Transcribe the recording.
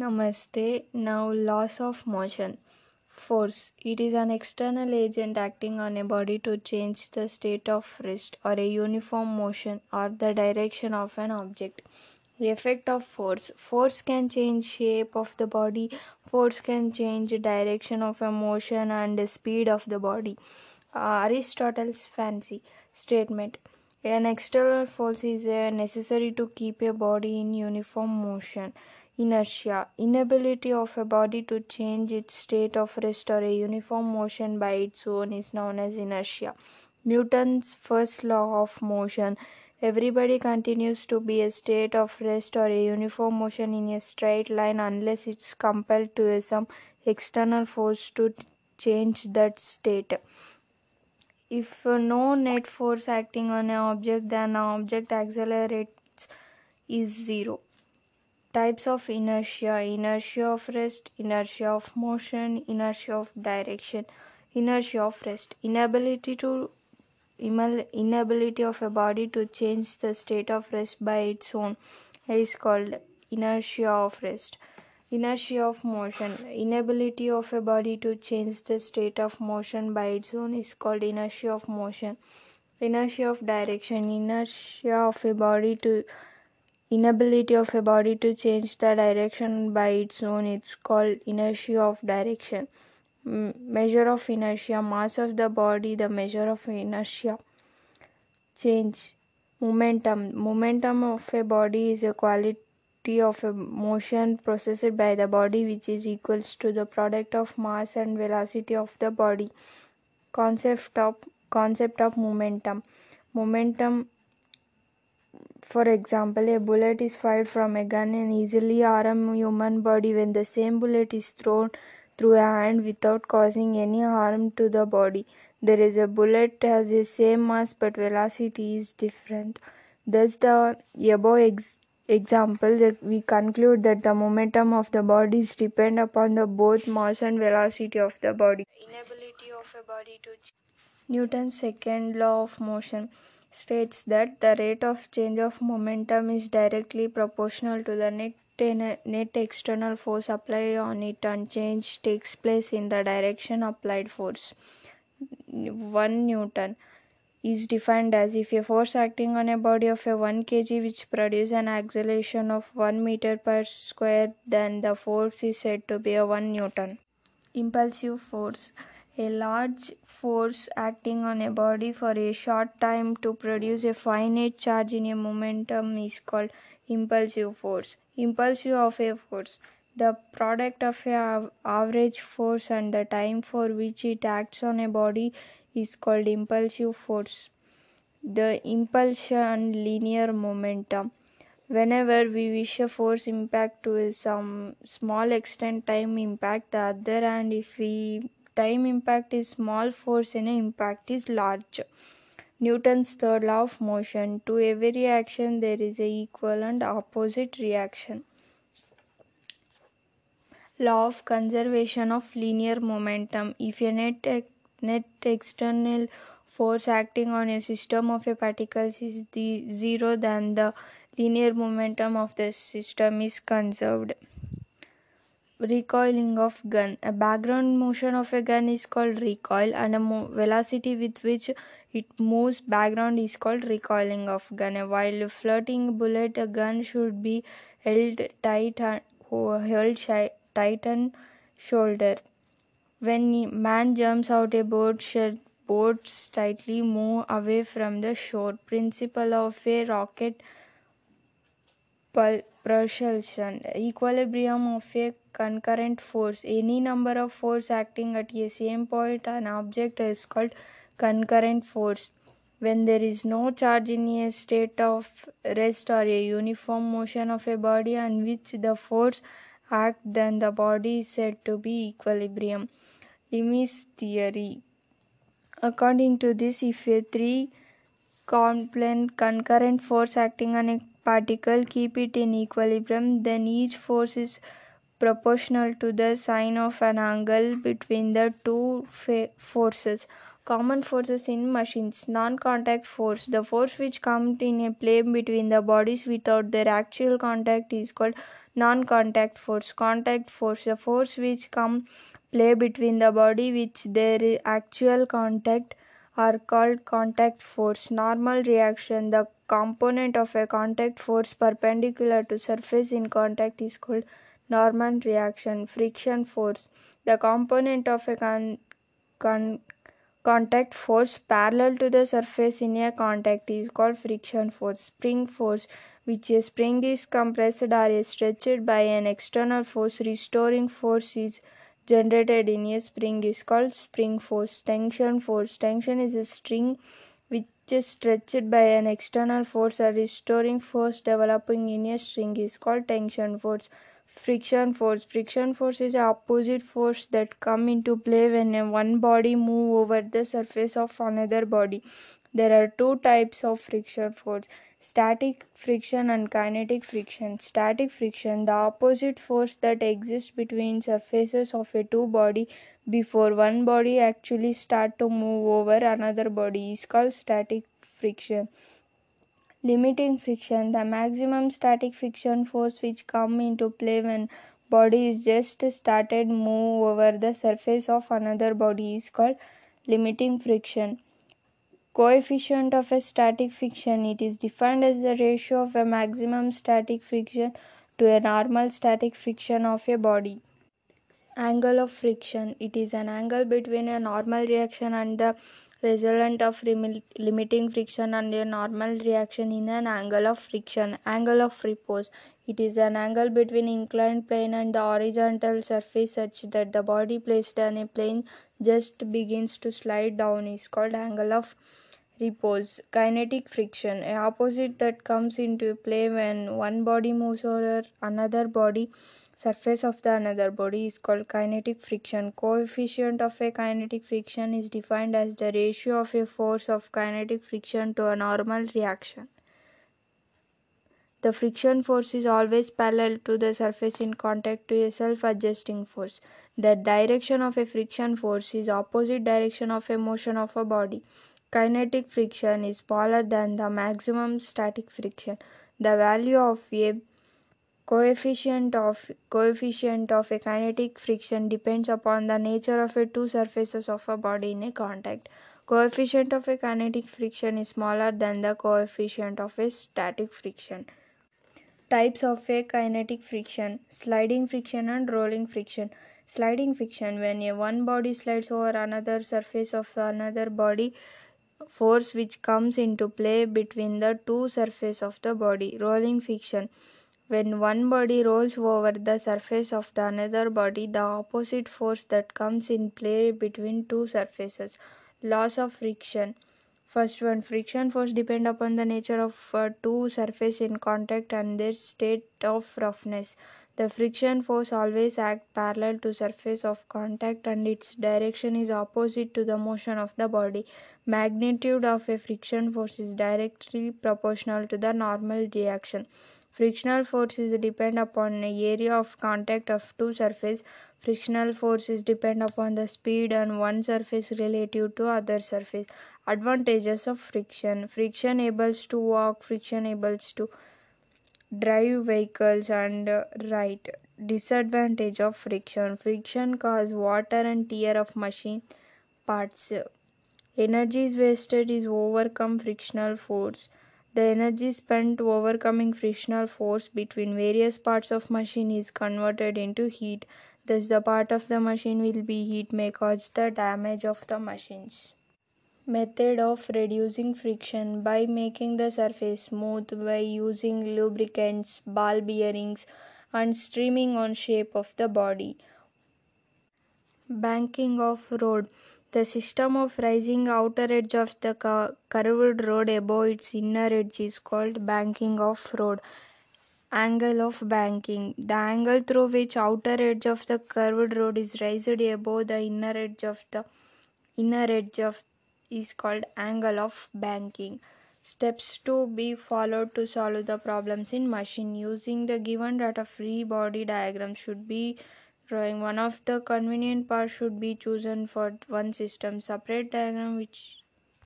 Namaste. Now, laws of motion. Force. It is an external agent acting on a body to change the state of rest or a uniform motion or the direction of an object. The effect of force. Force can change shape of the body. Force can change direction of a motion and speed of the body. Uh, Aristotle's fancy statement. An external force is uh, necessary to keep a body in uniform motion. Inertia. Inability of a body to change its state of rest or a uniform motion by its own is known as inertia. Newton's first law of motion. Everybody continues to be a state of rest or a uniform motion in a straight line unless it's compelled to some external force to change that state. If no net force acting on an object, then an object accelerates is zero. Types of inertia inertia of rest, inertia of motion, inertia of direction, inertia of rest, inability to inability of a body to change the state of rest by its own is called inertia of rest. Inertia of motion inability of a body to change the state of motion by its own is called inertia of motion. Inertia of direction inertia of a body to inability of a body to change the direction by its own it's called inertia of direction. Measure of inertia mass of the body the measure of inertia. Change. Momentum. Momentum of a body is a quality of a motion processed by the body which is equals to the product of mass and velocity of the body. Concept of concept of momentum. Momentum for example, a bullet is fired from a gun and easily harm human body when the same bullet is thrown through a hand without causing any harm to the body. There is a bullet has the same mass but velocity is different. Thus, the above ex- example that we conclude that the momentum of the bodies depend upon the both mass and velocity of the body. Inability of a body to Newton's second law of motion states that the rate of change of momentum is directly proportional to the net, net external force applied on it and change takes place in the direction applied force. 1 Newton is defined as if a force acting on a body of a 1 kg which produces an acceleration of 1 meter per square then the force is said to be a 1 Newton. Impulsive force a large force acting on a body for a short time to produce a finite charge in a momentum is called impulsive force. Impulsive of a force. The product of a average force and the time for which it acts on a body is called impulsive force. The impulsion linear momentum. Whenever we wish a force impact to some small extent time impact the other and if we time impact is small, force in impact is large. Newton's third law of motion. To every action there is a equal and opposite reaction. Law of conservation of linear momentum. If a net, net external force acting on a system of a particles is the zero, then the linear momentum of the system is conserved recoiling of gun. A background motion of a gun is called recoil and a velocity with which it moves background is called recoiling of gun. While floating bullet a gun should be held tight and held tight on shoulder. When man jumps out a boat should boats tightly move away from the shore. Principle of a rocket propulsion. Equilibrium of a concurrent force. Any number of force acting at a same point an object is called concurrent force. When there is no charge in a state of rest or a uniform motion of a body on which the force act then the body is said to be equilibrium. Lami's theory. According to this if a three component concurrent force acting on a particle keep it in equilibrium then each force is proportional to the sine of an angle between the two forces. Common forces in machines. Non-contact force. The force which comes in a plane between the bodies without their actual contact is called non-contact force. Contact force. The force which come play between the body which there is actual contact are called contact force. Normal reaction. The component of a contact force perpendicular to surface in contact is called normal reaction friction force. The component of a con- con- contact force parallel to the surface in a contact is called friction force. Spring force which a spring is compressed or stretched by an external force restoring force is generated in a spring is called spring force. Tension force tension is a string which is stretched by an external force or restoring force developing in a string is called tension force friction force. Friction force is the opposite force that come into play when one body move over the surface of another body. There are two types of friction force static friction and kinetic friction. Static friction the opposite force that exists between surfaces of a two body before one body actually start to move over another body is called static friction limiting friction. The maximum static friction force which come into play when body is just started move over the surface of another body is called limiting friction. Coefficient of a static friction it is defined as the ratio of a maximum static friction to a normal static friction of a body. Angle of friction it is an angle between a normal reaction and the resultant of limiting friction and a normal reaction in an angle of friction angle of repose. It is an angle between inclined plane and the horizontal surface such that the body placed on a plane just begins to slide down. Is called angle of repose kinetic friction. A opposite that comes into play when one body moves over another body surface of the another body is called kinetic friction. Coefficient of a kinetic friction is defined as the ratio of a force of kinetic friction to a normal reaction. The friction force is always parallel to the surface in contact to a self-adjusting force. The direction of a friction force is opposite direction of a motion of a body. Kinetic friction is smaller than the maximum static friction. The value of a coefficient of coefficient of a kinetic friction depends upon the nature of a two surfaces of a body in a contact. Coefficient of a kinetic friction is smaller than the coefficient of a static friction. Types of a kinetic friction sliding friction and rolling friction. Sliding friction when a one body slides over another surface of another body force which comes into play between the two surfaces of the body. Rolling friction when one body rolls over the surface of the another body the opposite force that comes in play between two surfaces laws of friction First one, friction force depend upon the nature of uh, two surface in contact and their state of roughness. The friction force always act parallel to surface of contact and its direction is opposite to the motion of the body. Magnitude of a friction force is directly proportional to the normal reaction. Frictional forces depend upon area of contact of two surfaces. Frictional forces depend upon the speed on one surface relative to other surface. Advantages of friction. Friction enables to walk friction enables to drive vehicles and uh, ride. Disadvantage of friction. Friction cause water and tear of machine parts. Energy is wasted is overcome frictional force the energy spent overcoming frictional force between various parts of machine is converted into heat. Thus the part of the machine will be heat may cause the damage of the machines. Method of reducing friction. By making the surface smooth by using lubricants ball bearings and streaming on shape of the body. Banking of road the system of raising outer edge of the curved road above its inner edge is called banking of road angle of banking the angle through which outer edge of the curved road is raised above the inner edge of the inner edge of is called angle of banking. Steps to be followed to solve the problems in machine using the given data free body diagram should be drawing. One of the convenient parts should be chosen for one system. Separate diagram which